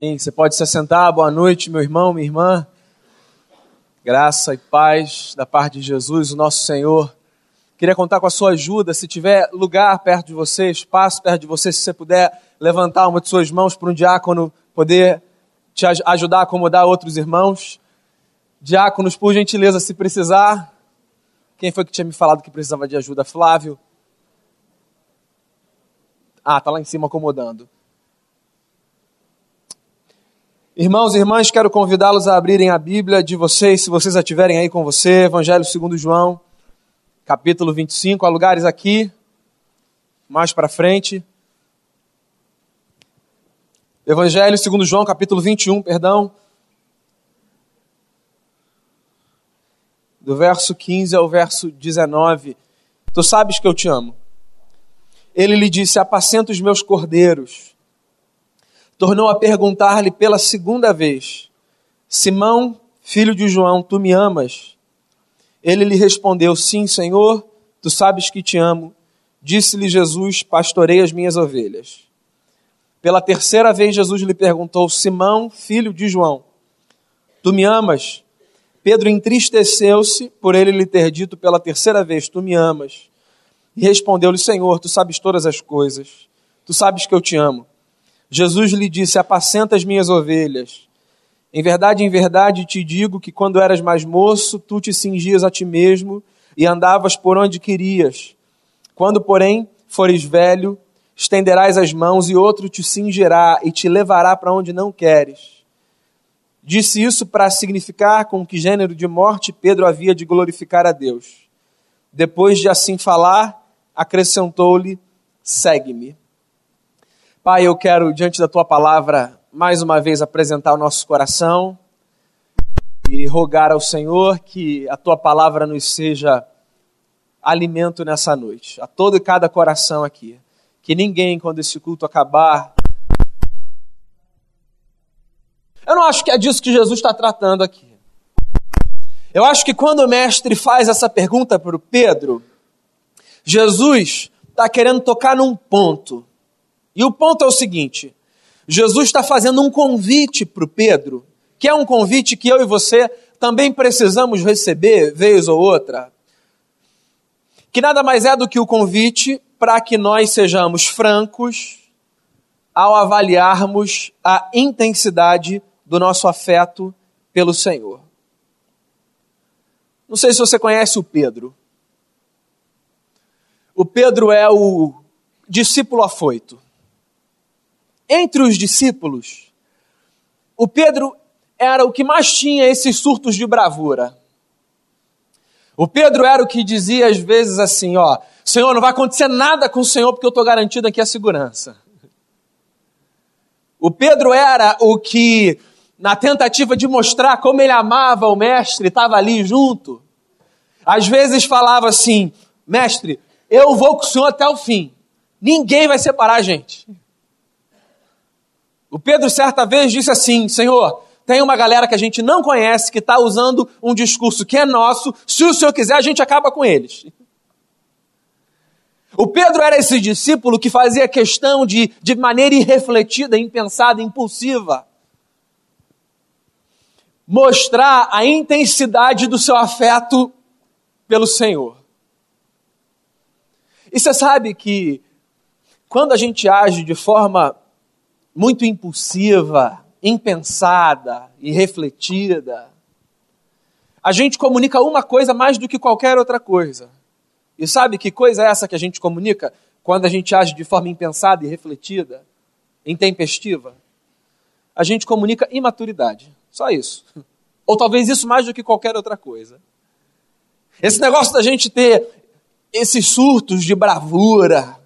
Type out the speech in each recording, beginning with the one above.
Você pode se assentar. Boa noite, meu irmão, minha irmã. Graça e paz da parte de Jesus, o nosso Senhor. Queria contar com a sua ajuda. Se tiver lugar perto de você, espaço perto de você, se você puder levantar uma de suas mãos para um diácono poder te ajudar a acomodar outros irmãos. Diáconos, por gentileza, se precisar. Quem foi que tinha me falado que precisava de ajuda? Flávio. Ah, tá lá em cima acomodando. Irmãos e irmãs, quero convidá-los a abrirem a Bíblia de vocês, se vocês a tiverem aí com você, Evangelho segundo João, capítulo 25, há lugares aqui, mais para frente. Evangelho segundo João, capítulo 21, perdão. Do verso 15 ao verso 19. Tu sabes que eu te amo. Ele lhe disse: Apacenta os meus cordeiros tornou a perguntar-lhe pela segunda vez: Simão, filho de João, tu me amas? Ele lhe respondeu: Sim, Senhor, tu sabes que te amo. Disse-lhe Jesus: Pastorei as minhas ovelhas. Pela terceira vez, Jesus lhe perguntou: Simão, filho de João, tu me amas? Pedro entristeceu-se por ele lhe ter dito pela terceira vez: Tu me amas. E respondeu-lhe: Senhor, tu sabes todas as coisas. Tu sabes que eu te amo. Jesus lhe disse: Apacenta as minhas ovelhas. Em verdade, em verdade te digo que quando eras mais moço, tu te cingias a ti mesmo e andavas por onde querias. Quando, porém, fores velho, estenderás as mãos e outro te cingirá e te levará para onde não queres. Disse isso para significar com que gênero de morte Pedro havia de glorificar a Deus. Depois de assim falar, acrescentou-lhe: Segue-me. Pai, eu quero, diante da tua palavra, mais uma vez apresentar o nosso coração e rogar ao Senhor que a tua palavra nos seja alimento nessa noite, a todo e cada coração aqui. Que ninguém, quando esse culto acabar. Eu não acho que é disso que Jesus está tratando aqui. Eu acho que quando o mestre faz essa pergunta para o Pedro, Jesus está querendo tocar num ponto e o ponto é o seguinte: Jesus está fazendo um convite para o Pedro, que é um convite que eu e você também precisamos receber, vez ou outra. Que nada mais é do que o convite para que nós sejamos francos ao avaliarmos a intensidade do nosso afeto pelo Senhor. Não sei se você conhece o Pedro. O Pedro é o discípulo afoito entre os discípulos, o Pedro era o que mais tinha esses surtos de bravura. O Pedro era o que dizia às vezes assim: Ó, Senhor, não vai acontecer nada com o Senhor porque eu estou garantido aqui a segurança. O Pedro era o que, na tentativa de mostrar como ele amava o Mestre, estava ali junto. Às vezes falava assim: Mestre, eu vou com o Senhor até o fim. Ninguém vai separar a gente. O Pedro, certa vez, disse assim: Senhor, tem uma galera que a gente não conhece que está usando um discurso que é nosso, se o Senhor quiser, a gente acaba com eles. O Pedro era esse discípulo que fazia questão de, de maneira irrefletida, impensada, impulsiva, mostrar a intensidade do seu afeto pelo Senhor. E você sabe que quando a gente age de forma muito impulsiva, impensada e refletida, a gente comunica uma coisa mais do que qualquer outra coisa. E sabe que coisa é essa que a gente comunica quando a gente age de forma impensada e refletida, intempestiva? A gente comunica imaturidade. Só isso. Ou talvez isso mais do que qualquer outra coisa. Esse negócio da gente ter esses surtos de bravura,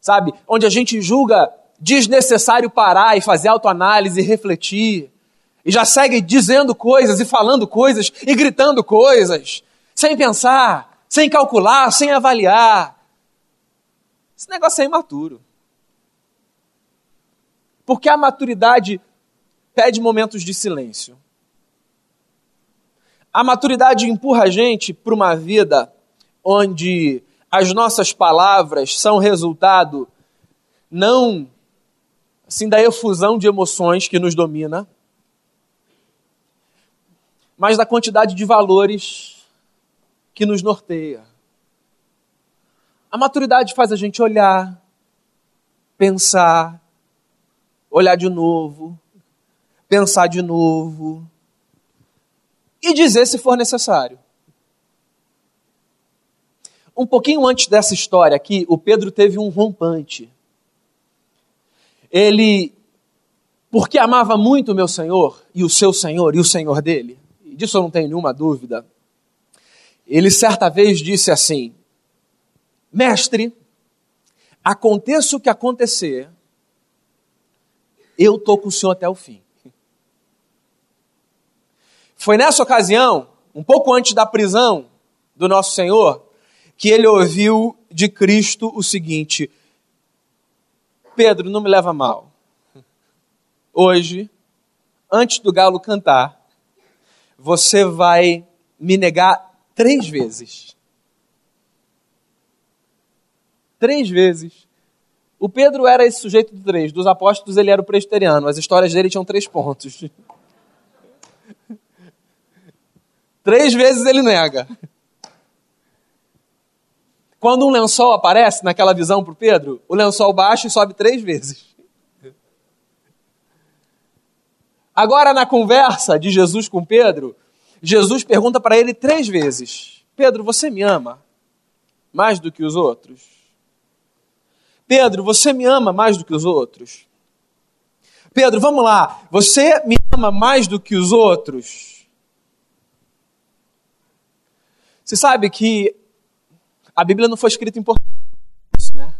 sabe? Onde a gente julga desnecessário parar e fazer autoanálise e refletir. E já segue dizendo coisas e falando coisas e gritando coisas, sem pensar, sem calcular, sem avaliar. Esse negócio é imaturo. Porque a maturidade pede momentos de silêncio. A maturidade empurra a gente para uma vida onde as nossas palavras são resultado não assim, da efusão de emoções que nos domina, mas da quantidade de valores que nos norteia. A maturidade faz a gente olhar, pensar, olhar de novo, pensar de novo e dizer se for necessário. Um pouquinho antes dessa história aqui, o Pedro teve um rompante. Ele, porque amava muito o meu Senhor, e o seu Senhor, e o Senhor dele, e disso eu não tenho nenhuma dúvida, ele certa vez disse assim: Mestre, aconteça o que acontecer, eu estou com o Senhor até o fim. Foi nessa ocasião, um pouco antes da prisão do nosso Senhor, que ele ouviu de Cristo o seguinte: Pedro, não me leva mal. Hoje, antes do galo cantar, você vai me negar três vezes. Três vezes. O Pedro era esse sujeito do três. Dos apóstolos, ele era o presbiteriano. As histórias dele tinham três pontos. três vezes ele nega. Quando um lençol aparece naquela visão para Pedro, o lençol baixa e sobe três vezes. Agora, na conversa de Jesus com Pedro, Jesus pergunta para ele três vezes: Pedro, você me ama mais do que os outros? Pedro, você me ama mais do que os outros? Pedro, vamos lá, você me ama mais do que os outros? Você sabe que a Bíblia não foi escrita em português, né?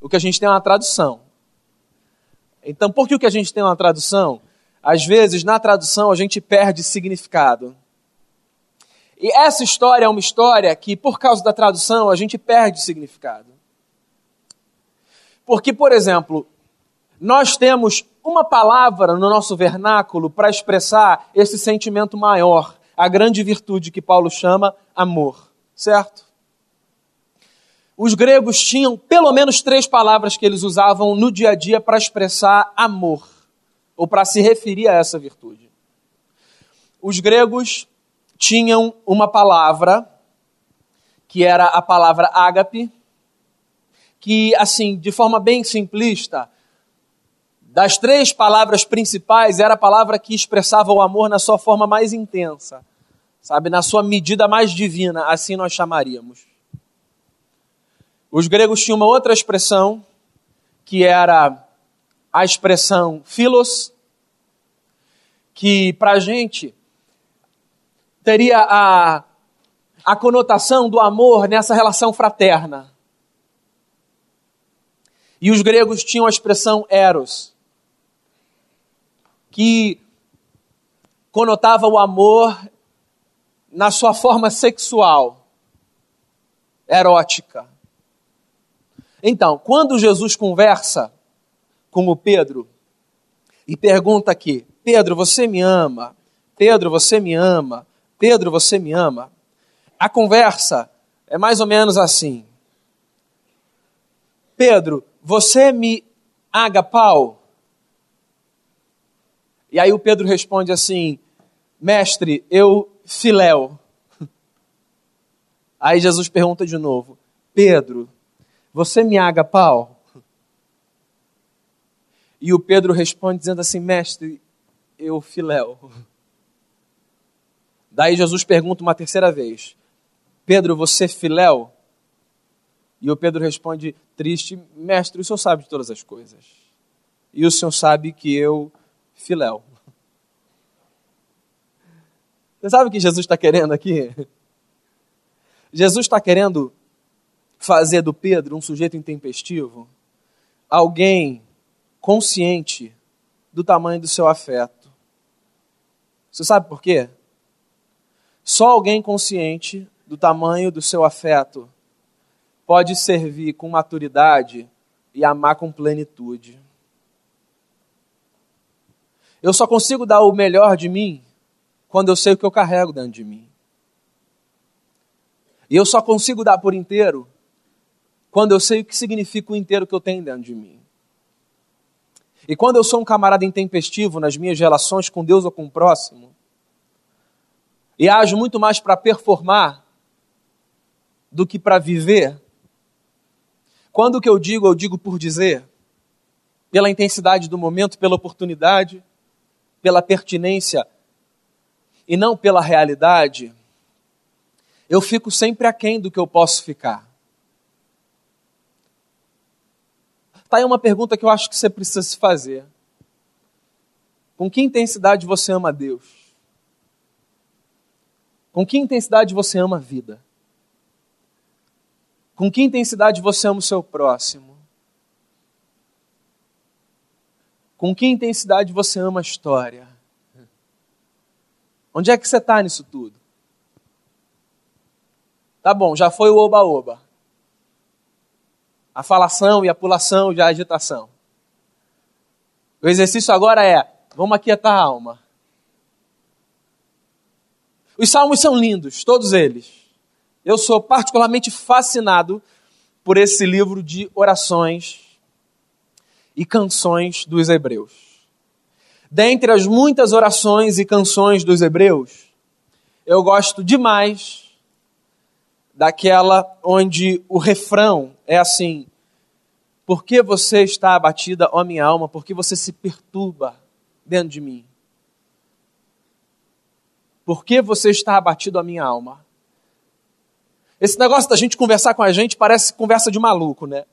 O que a gente tem é uma tradução. Então, por que o que a gente tem é uma tradução? Às vezes, na tradução, a gente perde significado. E essa história é uma história que, por causa da tradução, a gente perde significado. Porque, por exemplo, nós temos uma palavra no nosso vernáculo para expressar esse sentimento maior, a grande virtude que Paulo chama amor, certo? Os gregos tinham pelo menos três palavras que eles usavam no dia a dia para expressar amor ou para se referir a essa virtude. Os gregos tinham uma palavra que era a palavra ágape, que assim, de forma bem simplista, das três palavras principais, era a palavra que expressava o amor na sua forma mais intensa, sabe, na sua medida mais divina, assim nós chamaríamos. Os gregos tinham uma outra expressão que era a expressão philos, que para a gente teria a, a conotação do amor nessa relação fraterna. E os gregos tinham a expressão eros, que conotava o amor na sua forma sexual, erótica. Então, quando Jesus conversa com o Pedro e pergunta aqui: Pedro, você me ama? Pedro, você me ama? Pedro, você me ama? A conversa é mais ou menos assim: Pedro, você me agapau? E aí o Pedro responde assim: Mestre, eu filéu. Aí Jesus pergunta de novo: Pedro, você me aga pau? E o Pedro responde dizendo assim: Mestre, eu filéu. Daí Jesus pergunta uma terceira vez: Pedro, você filéu? E o Pedro responde, triste: Mestre, o senhor sabe de todas as coisas. E o senhor sabe que eu filéu. Você sabe o que Jesus está querendo aqui? Jesus está querendo fazer do Pedro um sujeito intempestivo, alguém consciente do tamanho do seu afeto. Você sabe por quê? Só alguém consciente do tamanho do seu afeto pode servir com maturidade e amar com plenitude. Eu só consigo dar o melhor de mim quando eu sei o que eu carrego dentro de mim. E eu só consigo dar por inteiro quando eu sei o que significa o inteiro que eu tenho dentro de mim. E quando eu sou um camarada intempestivo nas minhas relações com Deus ou com o próximo, e ajo muito mais para performar do que para viver, quando o que eu digo, eu digo por dizer, pela intensidade do momento, pela oportunidade, pela pertinência e não pela realidade, eu fico sempre aquém do que eu posso ficar. Está aí uma pergunta que eu acho que você precisa se fazer. Com que intensidade você ama Deus? Com que intensidade você ama a vida? Com que intensidade você ama o seu próximo? Com que intensidade você ama a história? Onde é que você está nisso tudo? Tá bom, já foi o oba-oba a falação e a pulação e a agitação. O exercício agora é: vamos aquietar a alma. Os salmos são lindos, todos eles. Eu sou particularmente fascinado por esse livro de orações e canções dos hebreus. Dentre as muitas orações e canções dos hebreus, eu gosto demais daquela onde o refrão é assim: Por que você está abatida, ó minha alma? Por que você se perturba dentro de mim? Por que você está abatido, ó minha alma? Esse negócio da gente conversar com a gente parece conversa de maluco, né?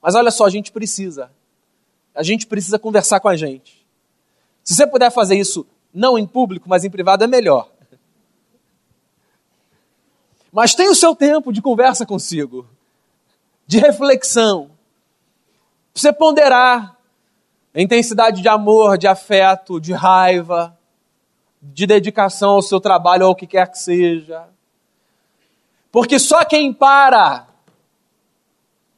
Mas olha só, a gente precisa. A gente precisa conversar com a gente. Se você puder fazer isso não em público, mas em privado, é melhor. Mas tem o seu tempo de conversa consigo, de reflexão. Você ponderar a intensidade de amor, de afeto, de raiva, de dedicação ao seu trabalho ou ao que quer que seja. Porque só quem para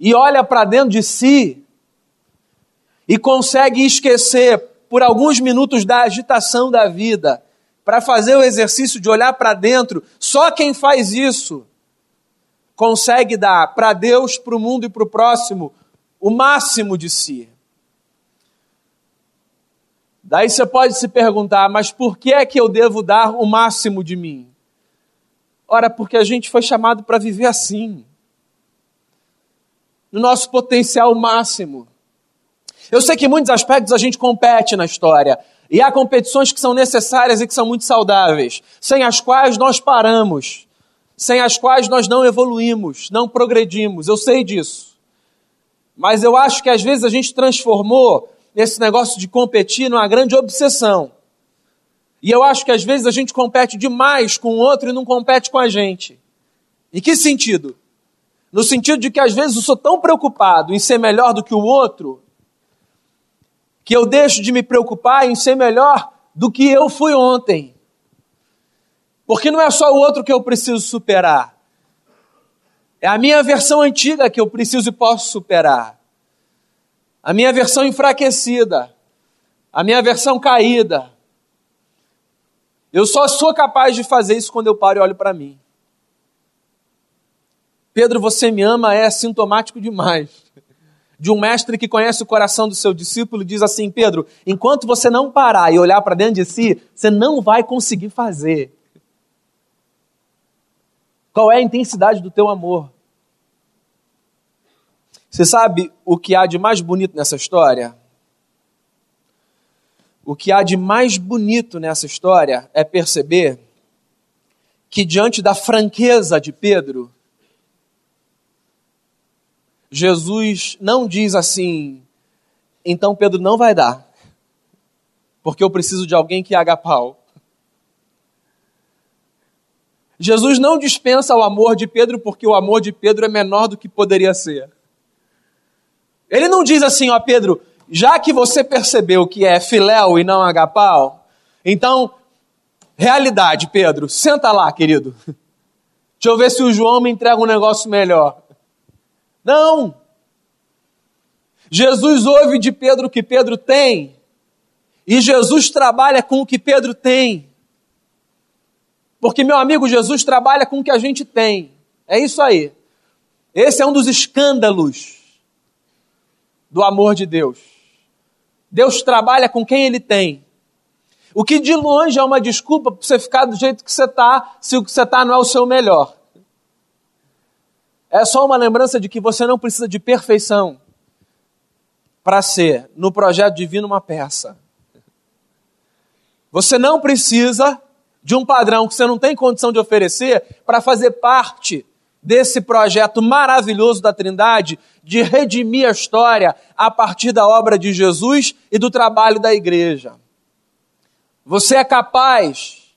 e olha para dentro de si e consegue esquecer por alguns minutos da agitação da vida para fazer o exercício de olhar para dentro, só quem faz isso consegue dar para Deus, para o mundo e para o próximo o máximo de si. Daí você pode se perguntar, mas por que é que eu devo dar o máximo de mim? Ora, porque a gente foi chamado para viver assim, no nosso potencial máximo. Eu sei que em muitos aspectos a gente compete na história. E há competições que são necessárias e que são muito saudáveis, sem as quais nós paramos, sem as quais nós não evoluímos, não progredimos. Eu sei disso. Mas eu acho que às vezes a gente transformou esse negócio de competir numa grande obsessão. E eu acho que às vezes a gente compete demais com o outro e não compete com a gente. Em que sentido? No sentido de que às vezes eu sou tão preocupado em ser melhor do que o outro que eu deixo de me preocupar em ser melhor do que eu fui ontem. Porque não é só o outro que eu preciso superar. É a minha versão antiga que eu preciso e posso superar. A minha versão enfraquecida. A minha versão caída. Eu só sou capaz de fazer isso quando eu paro e olho para mim. Pedro, você me ama é sintomático demais de um mestre que conhece o coração do seu discípulo e diz assim: Pedro, enquanto você não parar e olhar para dentro de si, você não vai conseguir fazer. Qual é a intensidade do teu amor? Você sabe o que há de mais bonito nessa história? O que há de mais bonito nessa história é perceber que, diante da franqueza de Pedro, Jesus não diz assim, então Pedro não vai dar, porque eu preciso de alguém que haga pau. Jesus não dispensa o amor de Pedro porque o amor de Pedro é menor do que poderia ser. Ele não diz assim, ó Pedro, já que você percebeu que é filéu e não agapau, então, realidade, Pedro, senta lá, querido. Deixa eu ver se o João me entrega um negócio melhor. Não! Jesus ouve de Pedro o que Pedro tem, e Jesus trabalha com o que Pedro tem. Porque, meu amigo, Jesus trabalha com o que a gente tem. É isso aí. Esse é um dos escândalos do amor de Deus. Deus trabalha com quem Ele tem. O que de longe é uma desculpa para você ficar do jeito que você está, se o que você está não é o seu melhor. É só uma lembrança de que você não precisa de perfeição para ser, no projeto divino, uma peça. Você não precisa de um padrão que você não tem condição de oferecer para fazer parte desse projeto maravilhoso da Trindade de redimir a história a partir da obra de Jesus e do trabalho da igreja. Você é capaz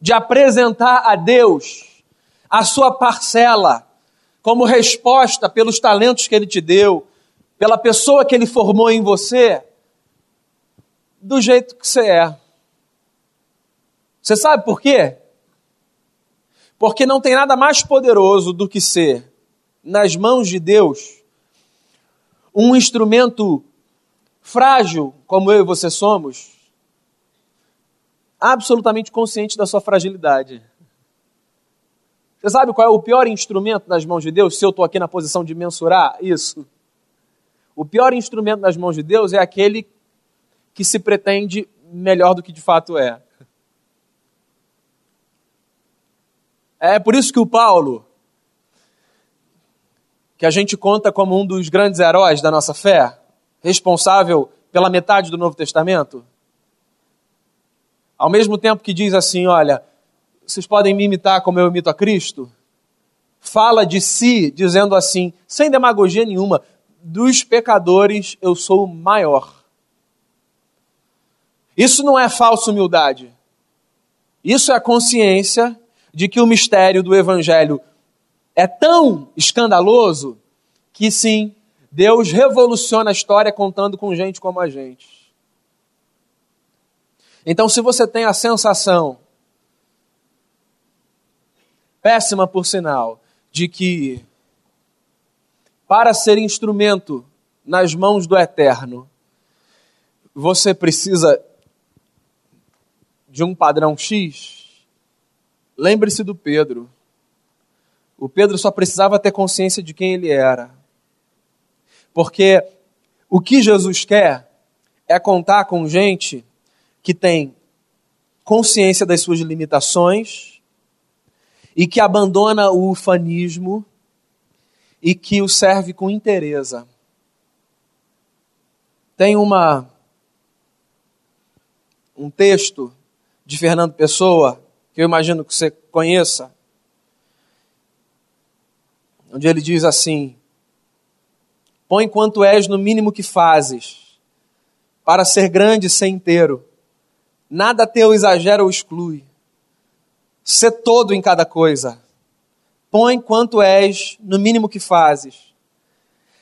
de apresentar a Deus a sua parcela como resposta pelos talentos que Ele te deu, pela pessoa que Ele formou em você, do jeito que você é. Você sabe por quê? Porque não tem nada mais poderoso do que ser, nas mãos de Deus, um instrumento frágil, como eu e você somos, absolutamente consciente da sua fragilidade. Você sabe qual é o pior instrumento nas mãos de Deus? Se eu estou aqui na posição de mensurar isso. O pior instrumento nas mãos de Deus é aquele que se pretende melhor do que de fato é. É por isso que o Paulo, que a gente conta como um dos grandes heróis da nossa fé, responsável pela metade do Novo Testamento, ao mesmo tempo que diz assim: olha, vocês podem me imitar como eu imito a Cristo? Fala de si, dizendo assim, sem demagogia nenhuma: dos pecadores eu sou o maior. Isso não é falsa humildade. Isso é a consciência de que o mistério do Evangelho é tão escandaloso que, sim, Deus revoluciona a história contando com gente como a gente. Então, se você tem a sensação péssima por sinal, de que para ser instrumento nas mãos do Eterno, você precisa de um padrão X. Lembre-se do Pedro. O Pedro só precisava ter consciência de quem ele era. Porque o que Jesus quer é contar com gente que tem consciência das suas limitações e que abandona o ufanismo e que o serve com inteireza. Tem uma um texto de Fernando Pessoa que eu imagino que você conheça, onde ele diz assim: Põe quanto és no mínimo que fazes, para ser grande sem inteiro. Nada teu exagera ou exclui. Ser todo em cada coisa. Põe quanto és no mínimo que fazes.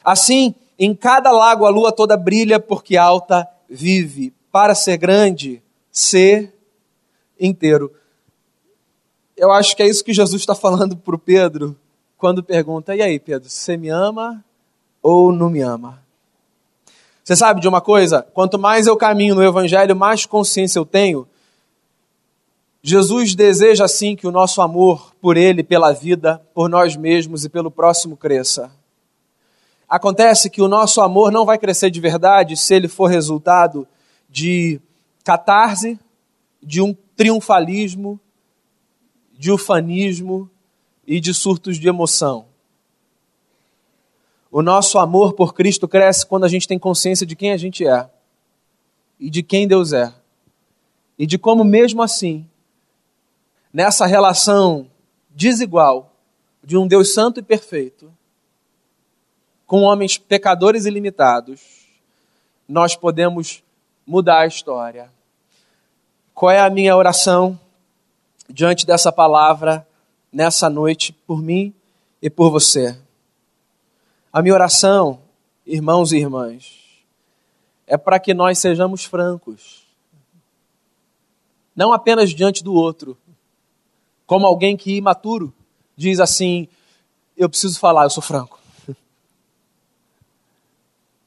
Assim, em cada lago a lua toda brilha, porque alta vive. Para ser grande, ser inteiro. Eu acho que é isso que Jesus está falando para o Pedro quando pergunta: E aí, Pedro, você me ama ou não me ama? Você sabe de uma coisa? Quanto mais eu caminho no Evangelho, mais consciência eu tenho Jesus deseja assim que o nosso amor por Ele, pela vida, por nós mesmos e pelo próximo cresça. Acontece que o nosso amor não vai crescer de verdade se ele for resultado de catarse, de um triunfalismo, de ufanismo e de surtos de emoção. O nosso amor por Cristo cresce quando a gente tem consciência de quem a gente é e de quem Deus é. E de como, mesmo assim, nessa relação desigual de um Deus santo e perfeito com homens pecadores e limitados, nós podemos mudar a história. Qual é a minha oração diante dessa palavra nessa noite por mim e por você? A minha oração, irmãos e irmãs, é para que nós sejamos francos. Não apenas diante do outro, como alguém que imaturo diz assim: Eu preciso falar, eu sou franco.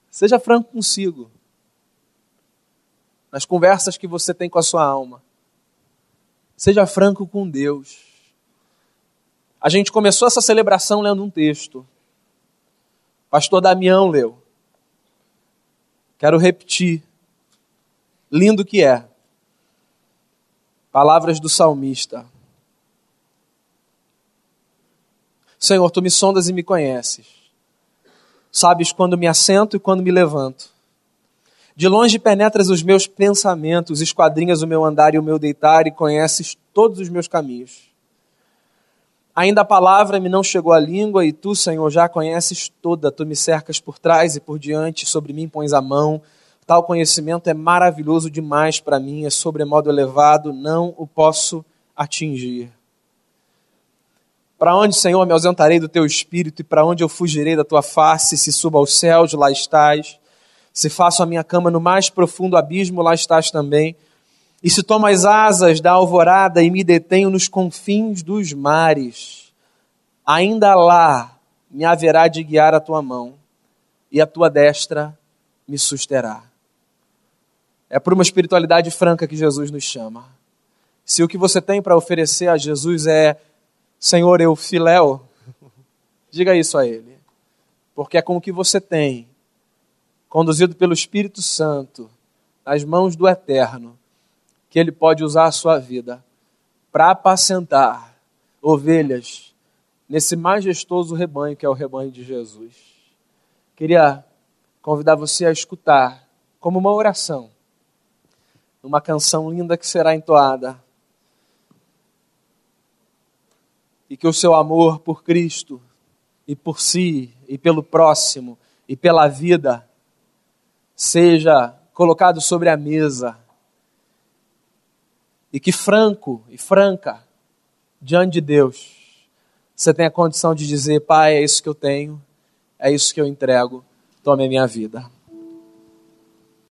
Seja franco consigo. Nas conversas que você tem com a sua alma. Seja franco com Deus. A gente começou essa celebração lendo um texto. Pastor Damião leu. Quero repetir. Lindo que é. Palavras do salmista. Senhor, tu me sondas e me conheces. Sabes quando me assento e quando me levanto. De longe penetras os meus pensamentos, esquadrinhas o meu andar e o meu deitar e conheces todos os meus caminhos. Ainda a palavra me não chegou à língua e tu, Senhor, já a conheces toda. Tu me cercas por trás e por diante, sobre mim pões a mão. Tal conhecimento é maravilhoso demais para mim, é sobremodo elevado, não o posso atingir. Para onde, Senhor, me ausentarei do teu espírito e para onde eu fugirei da tua face? Se subo aos céus, lá estás. Se faço a minha cama no mais profundo abismo, lá estás também. E se tomo as asas da alvorada e me detenho nos confins dos mares, ainda lá me haverá de guiar a tua mão, e a tua destra me susterá. É por uma espiritualidade franca que Jesus nos chama. Se o que você tem para oferecer a Jesus é Senhor, eu filéu, diga isso a Ele. Porque é com o que você tem conduzido pelo Espírito Santo, nas mãos do Eterno, que Ele pode usar a sua vida para apacentar ovelhas nesse majestoso rebanho que é o rebanho de Jesus. Queria convidar você a escutar como uma oração, uma canção linda que será entoada. E que o seu amor por Cristo e por si e pelo próximo e pela vida seja colocado sobre a mesa e que franco e franca diante de Deus você tenha condição de dizer: Pai, é isso que eu tenho, é isso que eu entrego, tome a minha vida.